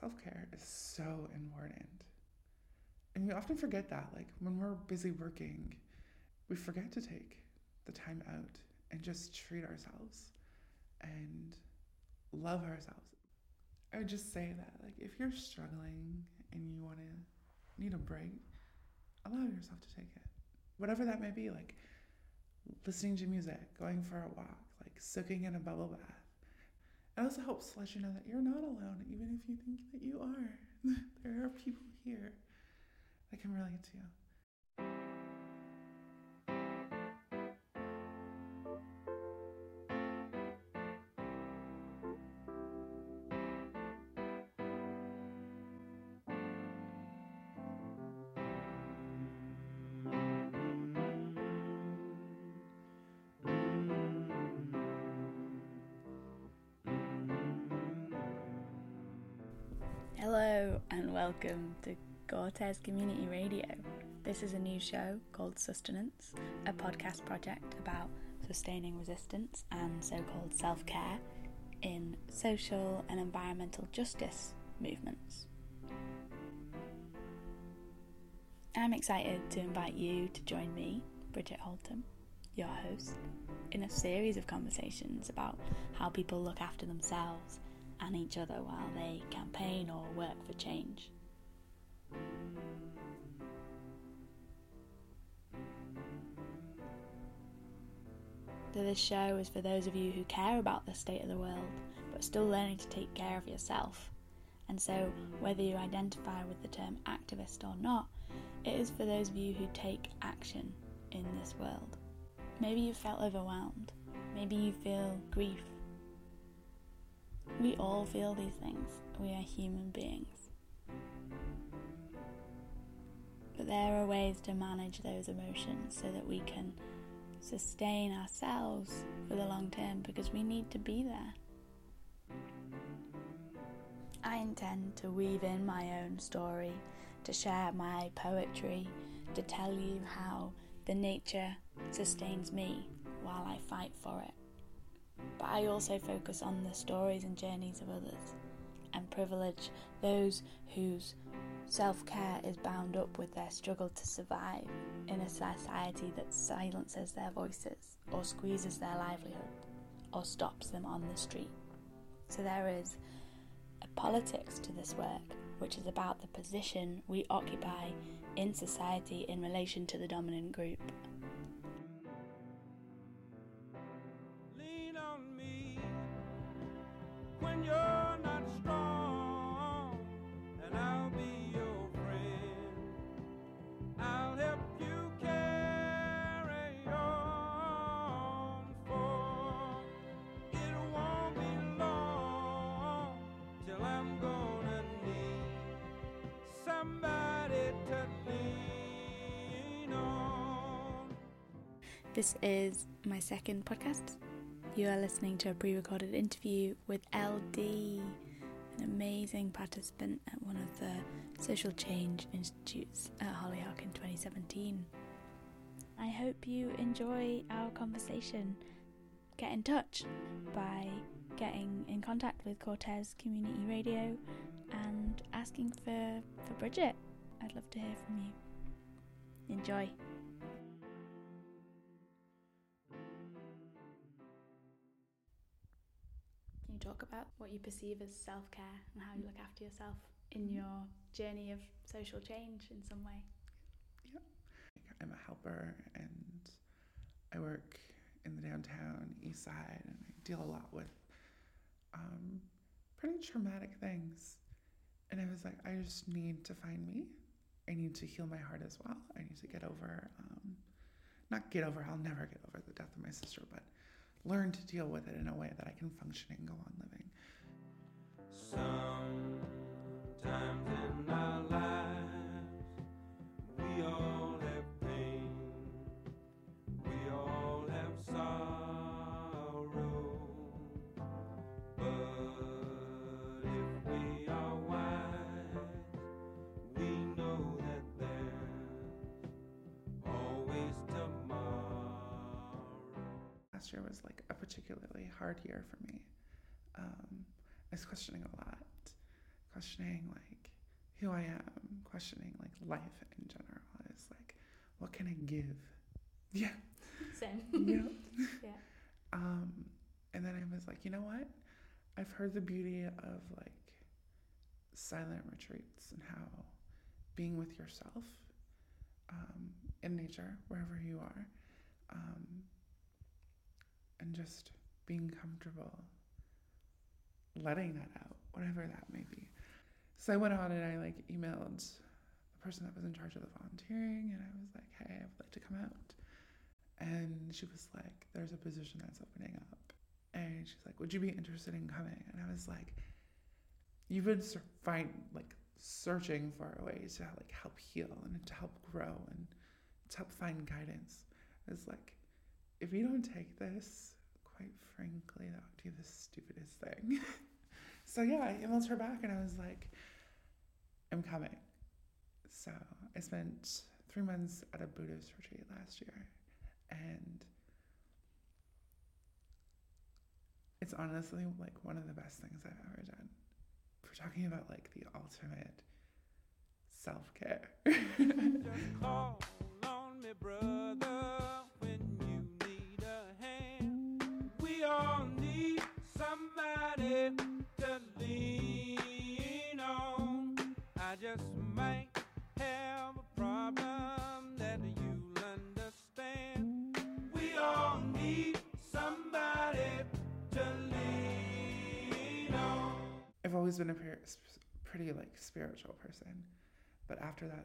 self care is so important. And we often forget that. Like when we're busy working, we forget to take the time out and just treat ourselves and love ourselves. I would just say that, like, if you're struggling and you want to need a break, allow yourself to take it. Whatever that may be, like listening to music, going for a walk, like soaking in a bubble bath. It also helps to let you know that you're not alone, even if you think that you are. there are people here that can relate to you. Welcome to Cortes Community Radio. This is a new show called Sustenance, a podcast project about sustaining resistance and so called self care in social and environmental justice movements. I'm excited to invite you to join me, Bridget Holton, your host, in a series of conversations about how people look after themselves and each other while they campaign or work for change. So, this show is for those of you who care about the state of the world but still learning to take care of yourself. And so, whether you identify with the term activist or not, it is for those of you who take action in this world. Maybe you felt overwhelmed. Maybe you feel grief we all feel these things. We are human beings. But there are ways to manage those emotions so that we can sustain ourselves for the long term because we need to be there. I intend to weave in my own story, to share my poetry, to tell you how the nature sustains me while I fight for it but I also focus on the stories and journeys of others and privilege those whose self care is bound up with their struggle to survive in a society that silences their voices or squeezes their livelihood or stops them on the street. So there is a politics to this work, which is about the position we occupy in society in relation to the dominant group This is my second podcast. You are listening to a pre recorded interview with LD, an amazing participant at one of the social change institutes at Hollyhock in 2017. I hope you enjoy our conversation. Get in touch by getting in contact with Cortes Community Radio and asking for, for Bridget. I'd love to hear from you. Enjoy. Talk about what you perceive as self care and how you look after yourself in your journey of social change in some way. Yeah. I'm a helper and I work in the downtown east side and I deal a lot with um, pretty traumatic things. And I was like, I just need to find me. I need to heal my heart as well. I need to get over, um, not get over, I'll never get over the death of my sister, but learn to deal with it in a way that I can function and go on living. Sometimes hard year for me. Um, I was questioning a lot, questioning like who I am, questioning like life in general. I was like, what can I give? Yeah. Same. Yeah. yeah. Um, and then I was like, you know what? I've heard the beauty of like silent retreats and how being with yourself um, in nature, wherever you are, um, and just being comfortable letting that out, whatever that may be. So I went on and I like emailed the person that was in charge of the volunteering, and I was like, hey, I would like to come out. And she was like, there's a position that's opening up. And she's like, would you be interested in coming? And I was like, you've been ser- find like searching for a way to like help heal and to help grow and to help find guidance. It's like, if you don't take this, quite frankly, that would be the stupidest thing. so yeah, I emailed her back and I was like, I'm coming. So I spent three months at a Buddhist retreat last year and it's honestly like one of the best things I've ever done. We're talking about like the ultimate self care. somebody to lean on. I just might have a problem that you'll understand. We all need somebody to lean on. I've always been a pretty like spiritual person, but after that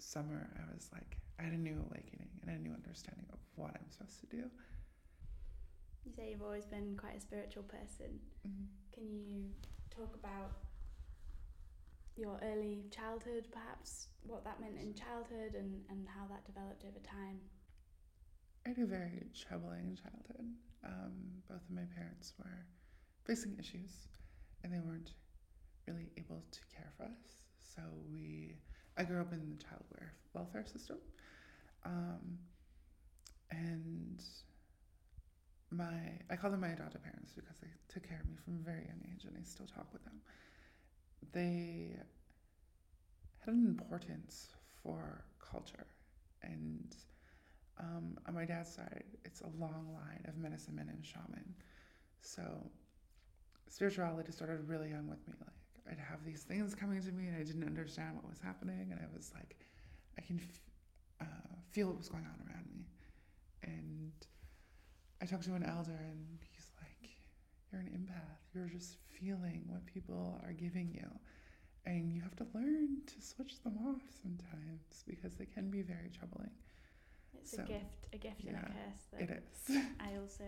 summer, I was like, I had a new awakening and a new understanding of what I'm supposed to do. You say you've always been quite a spiritual person. Can you talk about your early childhood, perhaps what that meant in childhood and, and how that developed over time? I had a very troubling childhood. Um, both of my parents were facing issues, and they weren't really able to care for us. So we, I grew up in the child welfare welfare system, um, and my I call them my adoptive parents because they took care of me from a very young age, and I still talk with them. They had an importance for culture, and um, on my dad's side, it's a long line of medicine men and shaman. So spirituality started really young with me. Like I'd have these things coming to me, and I didn't understand what was happening, and I was like, I can f- uh, feel what was going on around I talked to an elder, and he's like, "You're an empath. You're just feeling what people are giving you." And you have to learn to switch them off sometimes because they can be very troubling. It's So, a gift, a gift and a curse that It is. I also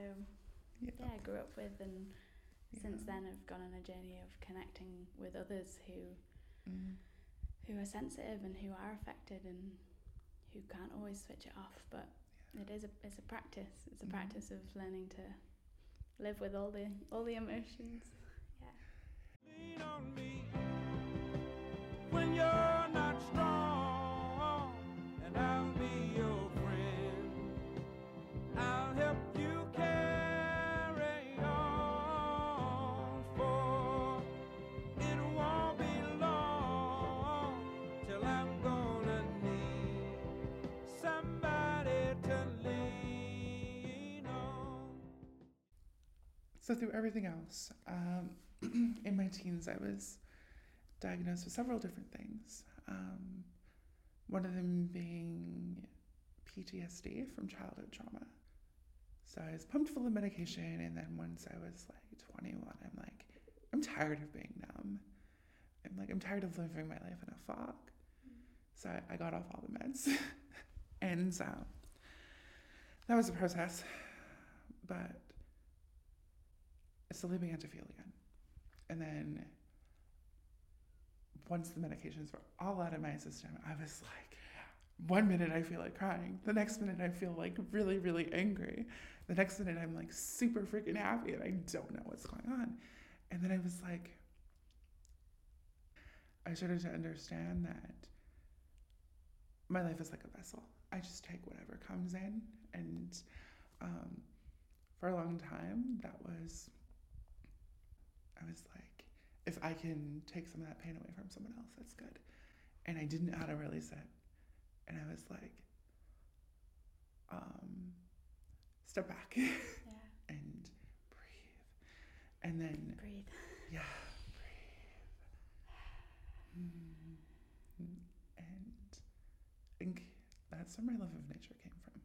Yeah. yeah grew up with, and since then I've gone on a journey of connecting with others who Mm. who are sensitive and who are affected and who can't always switch it off. But it is a it's a practice. It's a Mhm. practice of learning to live with all the all the emotions. Yeah. So through everything else, um, in my teens, I was diagnosed with several different things. Um, one of them being PTSD from childhood trauma. So I was pumped full of medication, and then once I was like 21, I'm like, I'm tired of being numb. I'm like, I'm tired of living my life in a fog. So I, I got off all the meds, and so that was a process. But Slowly began to feel again. And then once the medications were all out of my system, I was like, one minute I feel like crying. The next minute I feel like really, really angry. The next minute I'm like super freaking happy and I don't know what's going on. And then I was like, I started to understand that my life is like a vessel. I just take whatever comes in. And um, for a long time, that was, I was like, if I can take some of that pain away from someone else, that's good. And I didn't know how to release it. And I was like, um, step back Yeah. and breathe. And then, Breathe. yeah, breathe. Mm. And I think that's where my love of nature came from.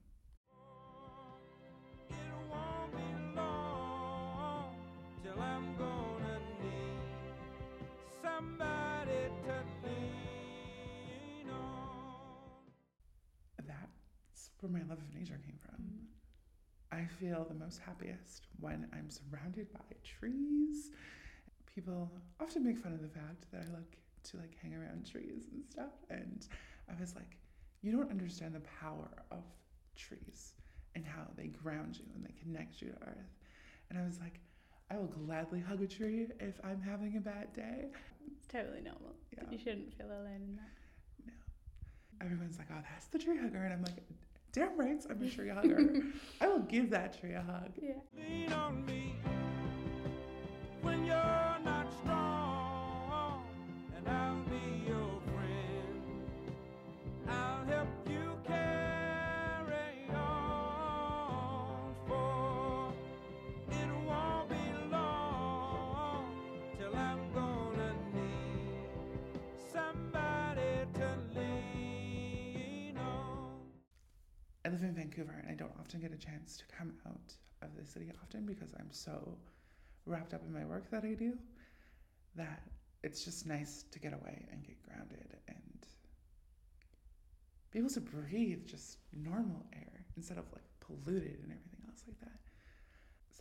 Where my love of nature came from. Mm. I feel the most happiest when I'm surrounded by trees. People often make fun of the fact that I like to like hang around trees and stuff. And I was like, you don't understand the power of trees and how they ground you and they connect you to earth. And I was like, I will gladly hug a tree if I'm having a bad day. It's totally normal. Yeah. You shouldn't feel alone in that. No. Everyone's like, oh, that's the tree hugger. And I'm like, damn right, I'm a tree hugger. I will give that tree a hug. Yeah. Lean on me when you're not strong, and I'll live in Vancouver and I don't often get a chance to come out of the city often because I'm so wrapped up in my work that I do that it's just nice to get away and get grounded and be able to breathe just normal air instead of like polluted and everything else like that.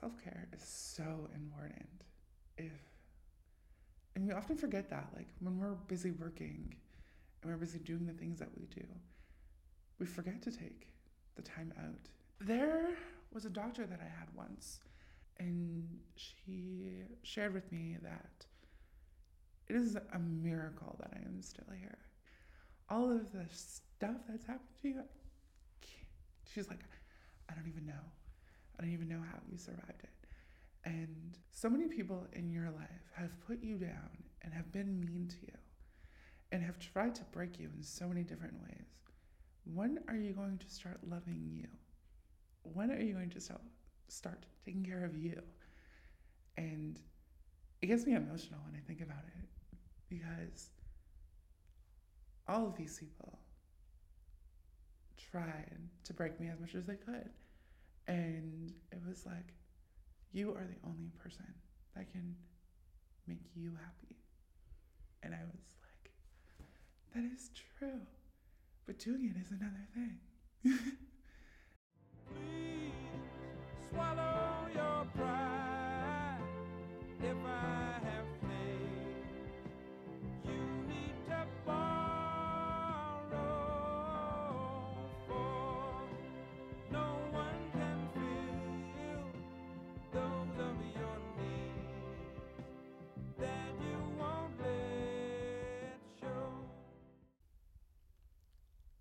Self care is so important. If and we often forget that, like when we're busy working and we're busy doing the things that we do, we forget to take the time out. There was a doctor that I had once, and she shared with me that it is a miracle that I am still here. All of the stuff that's happened to you, she's like, I don't even know. I don't even know how you survived it. And so many people in your life have put you down and have been mean to you and have tried to break you in so many different ways. When are you going to start loving you? When are you going to start start taking care of you? And it gets me emotional when I think about it because all of these people tried to break me as much as they could. And it was like, you are the only person that can make you happy. And I was like, that is true. But doing it is another thing.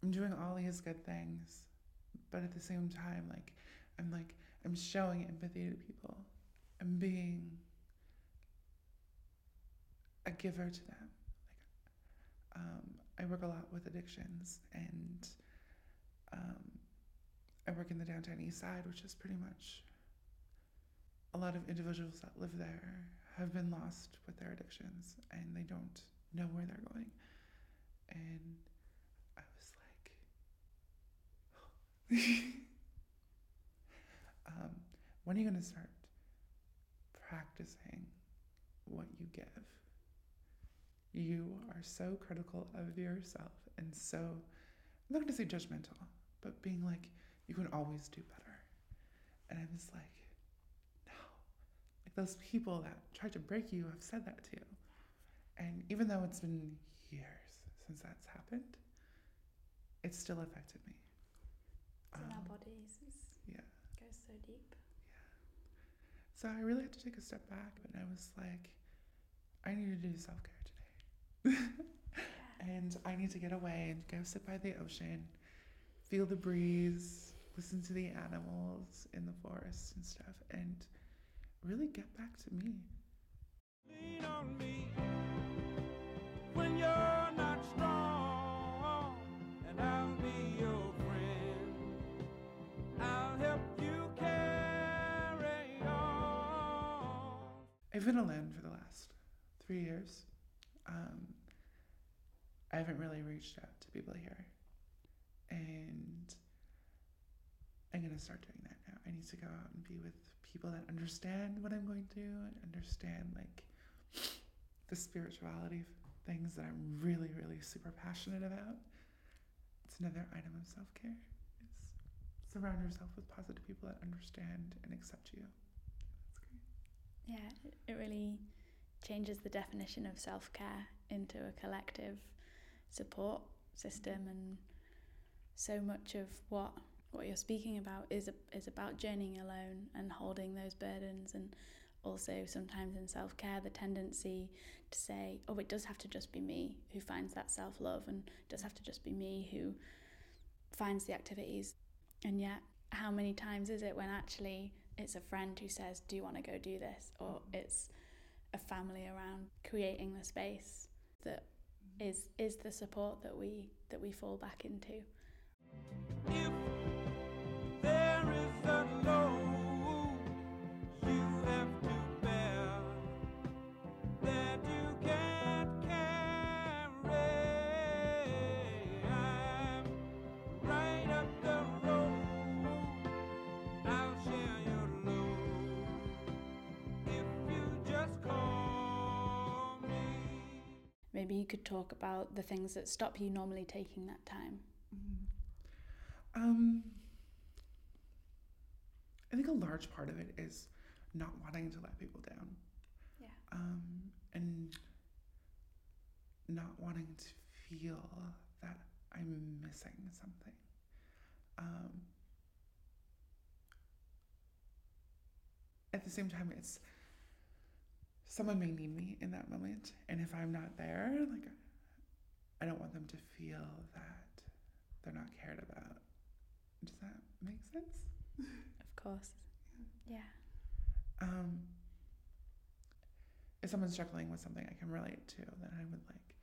I'm doing all these good things, but at the same time, like I'm like I'm showing empathy to people. I'm being a giver to them. Like um, I work a lot with addictions, and um, I work in the downtown east side, which is pretty much a lot of individuals that live there have been lost with their addictions, and they don't know where they're going. And I was like, um, when are you going to start practicing what you give? You are so critical of yourself and so, I'm not going to say judgmental, but being like, you can always do better. And I was like, no. Like those people that tried to break you have said that to you. And even though it's been years since that's happened, it still affected me. It's in our Um, bodies. It's, yeah. goes so deep. Yeah. So I really had to take a step back, and I was like, I need to do self care today. and I need to get away and go sit by the ocean, feel the breeze, listen to the animals in the forest and stuff, and really get back to me. Lean on me when you're I've been alone for the last three years. Um, I haven't really reached out to people here. And I'm going to start doing that now. I need to go out and be with people that understand what I'm going through and understand, like, the spirituality things that I'm really, really super passionate about. It's another item of self care. Surround yourself with positive people that understand and accept you. Yeah, it- really changes the definition of self care into a collective support system, and so much of what what you're speaking about is is about journeying alone and holding those burdens, and also sometimes in self care the tendency to say, oh, it does have to just be me who finds that self love, and does have to just be me who finds the activities, and yet how many times is it when actually it's a friend who says, Do you want to go do this? Or mm-hmm. it's a family around creating the space that mm-hmm. is is the support that we that we fall back into. If Maybe you could talk about the things that stop you normally taking that time. Um, I think a large part of it is not wanting to let people down. Yeah. Um, and not wanting to feel that I'm missing something. Um, at the same time, it's someone may need me in that moment, and if I'm not there, like I don't want them to feel that they're not cared about. Does that make sense? Of course. Yeah. um, if someone's struggling with something I can relate to, then I would like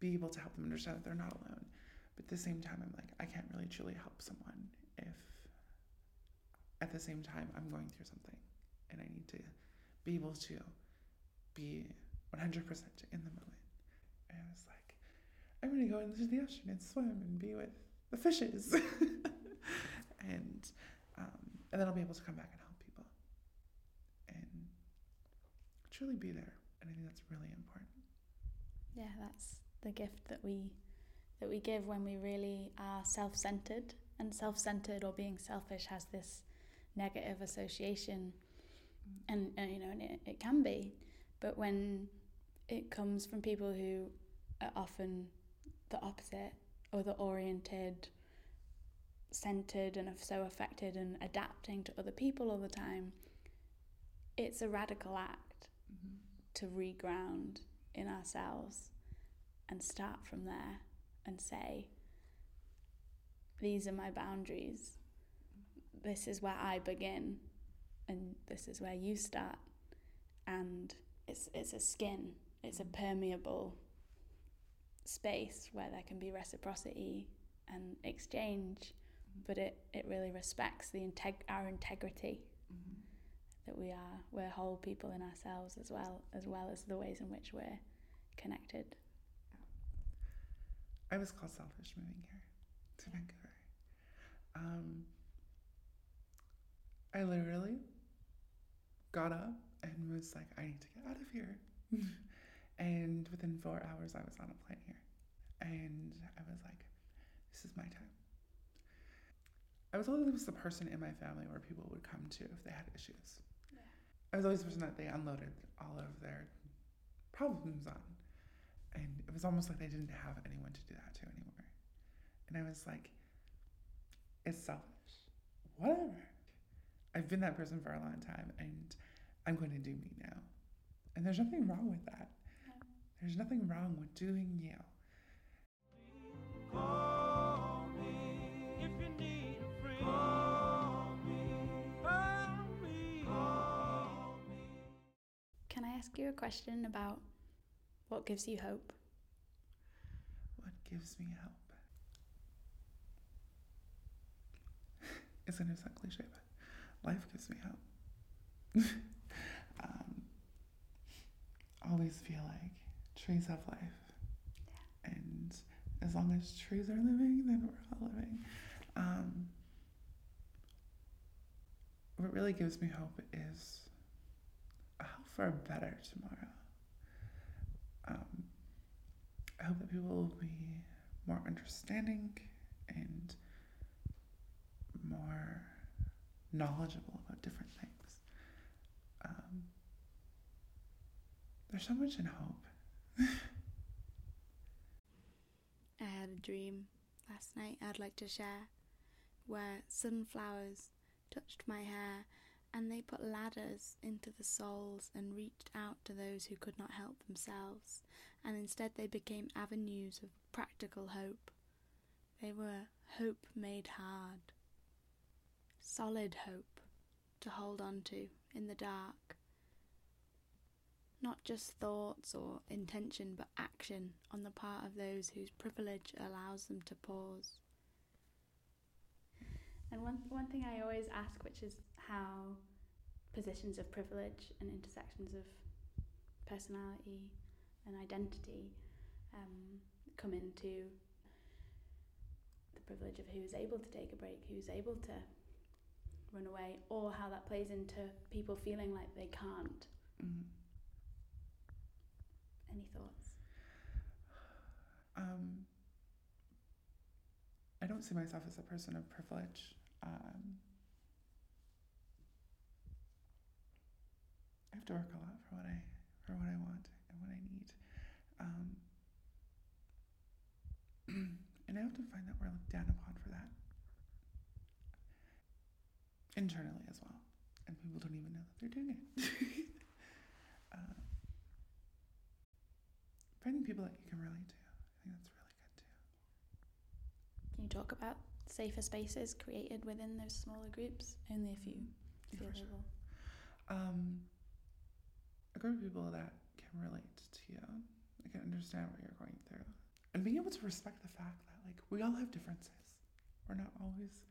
be able to help them understand that they're not alone. But at the same time, I'm like, I can't really truly help someone if at the same time I'm going through something and I need to be able to be 100% in the moment. And I was like, I'm going to go into the ocean and swim and be with the fishes. and um, and then I'll be able to come back and help people and truly be there. And I think that's really important. Yeah, that's the gift that we that we give when we really are self-centered and self-centered or being selfish has this negative association and, and you know and it, it can be but when it comes from people who are often the opposite other oriented centered and are so affected and adapting to other people all the time it's a radical act Mm-hmm. to reground in ourselves and start from there and say, These are my boundaries. This is where I begin, and this is where you start. And it's, it's a skin, it's a permeable space where there can be reciprocity and exchange, but it, it really respects the integ- our integrity Mm-hmm. that we are we're whole people in ourselves as well as well as the ways in which we're connected I was called selfish moving here to Vancouver. Um, I literally got up and was like, I need to get out of here. and within four hours, I was on a plane here. And I was like, this is my time. I was always the person in my family where people would come to if they had issues. Yeah. I was always the person that they unloaded all of their problems on. And it was almost like they didn't have anyone to do that to anymore. And I was like, it's selfish. Whatever. I've been that person for a long time and I'm going to do me now. And there's nothing wrong with that. There's nothing wrong with doing you. Call me if you need a friend. Call me, call me, call me. Can I ask you a question about what gives you hope? What gives me hope? It's gonna sound cliche, but life gives me hope. um, always feel like trees have life, and as long as trees are living, then we're all living. Um, what really gives me hope is a hope for a better tomorrow. Um, I hope that people will be more understanding and more knowledgeable about different things. Um, there's so much in hope. I had a dream last night I'd like to share where sunflowers touched my hair and they put ladders into the souls and reached out to those who could not help themselves, and instead they became avenues of practical hope. They were hope made hard, solid hope to hold on to in the dark. Not just thoughts or intention, but action on the part of those whose privilege allows them to pause. And one, one thing I always ask, which is how positions of privilege and intersections of personality and identity um, come into the privilege of who's able to take a break, who's able to run away, or how that plays into people feeling like they can't. Mhm. Thoughts? Um, I don't see myself as a person of privilege. Um, I have to work a lot for what I for what I want and what I need, um, and I often find that we're looked down upon for that internally as well, and people don't even know that they're doing it. finding people that you can relate to, I think that's really good too. Can you talk about safer spaces created within those smaller groups? Only if you Yeah, for sure. um, a group of people that can relate to you, that can understand what you're going through, and being able to respect the fact that like we all have differences. We're not always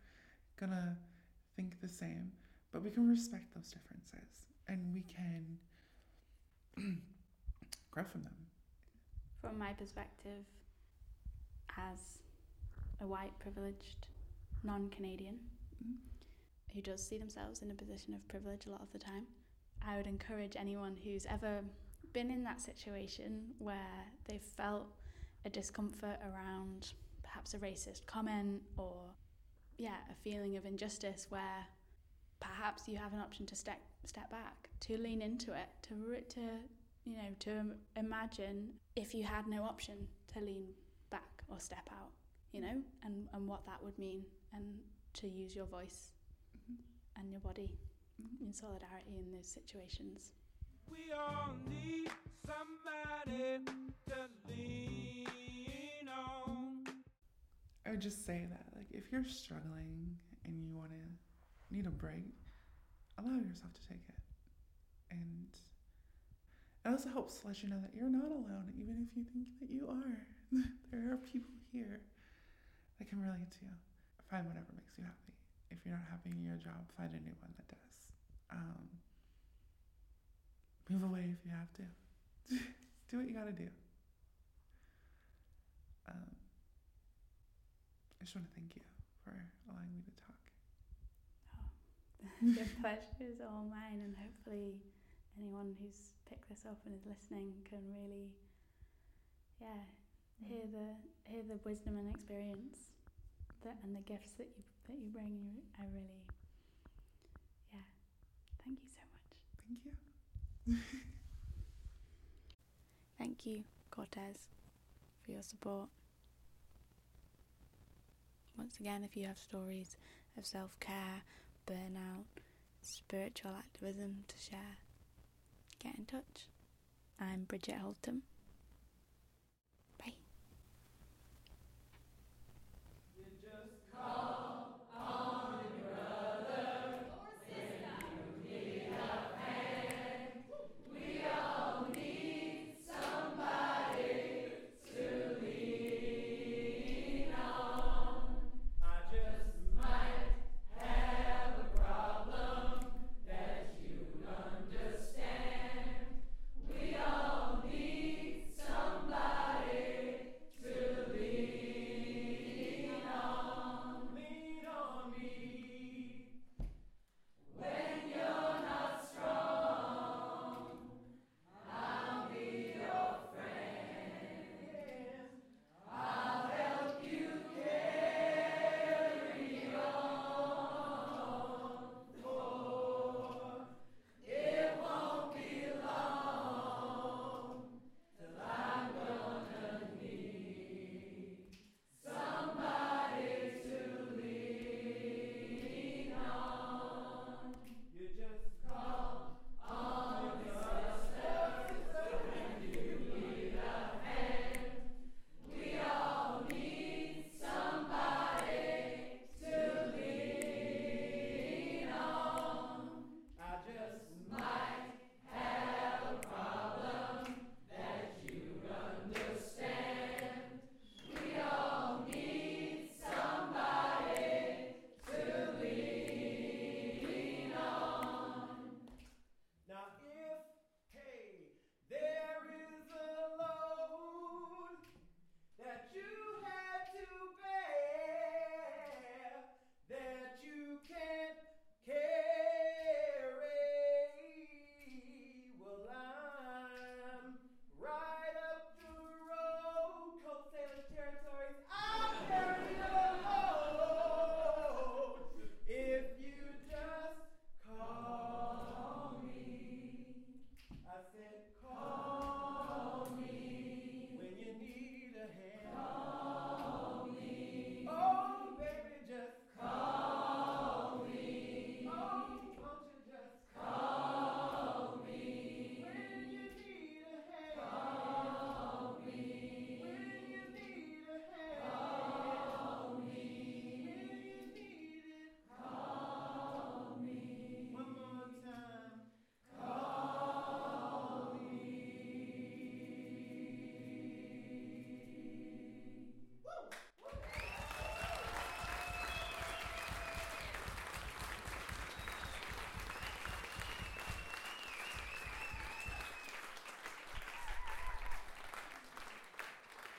gonna think the same, but we can respect those differences, and we can grow from them. From my perspective, as a white, privileged, non Canadian Mhm. who does see themselves in a position of privilege a lot of the time, I would encourage anyone who's ever been in that situation where they've felt a discomfort around perhaps a racist comment or, yeah, a feeling of injustice where perhaps you have an option to step step back, to lean into it, to to you know, to im- imagine if you had no option to lean back or step out, you know, and, and what that would mean, and to use your voice Mhm. and your body Mhm. in solidarity in those situations. We all need somebody to lean on. I would just say that, like, if you're struggling and you want to need a break, allow yourself to take it. And it also helps let you know that you're not alone, even if you think that you are. there are people here that can relate to you. Find whatever makes you happy. If you're not happy in your job, find a new one that does. Um, move away if you have to. do what you gotta do. Um, I just want to thank you for allowing me to talk. the pleasure is all mine, and hopefully, anyone who's picked this up and is listening can really, yeah, hear mm. the hear the wisdom and experience that and the gifts that you that you bring. You, I really, yeah, thank you so much. Thank you. Thank you, Cortes, for your support. Once again, if you have stories of self care, burnout, spiritual activism to share, get in touch. I'm Bridget Holtham. Bye.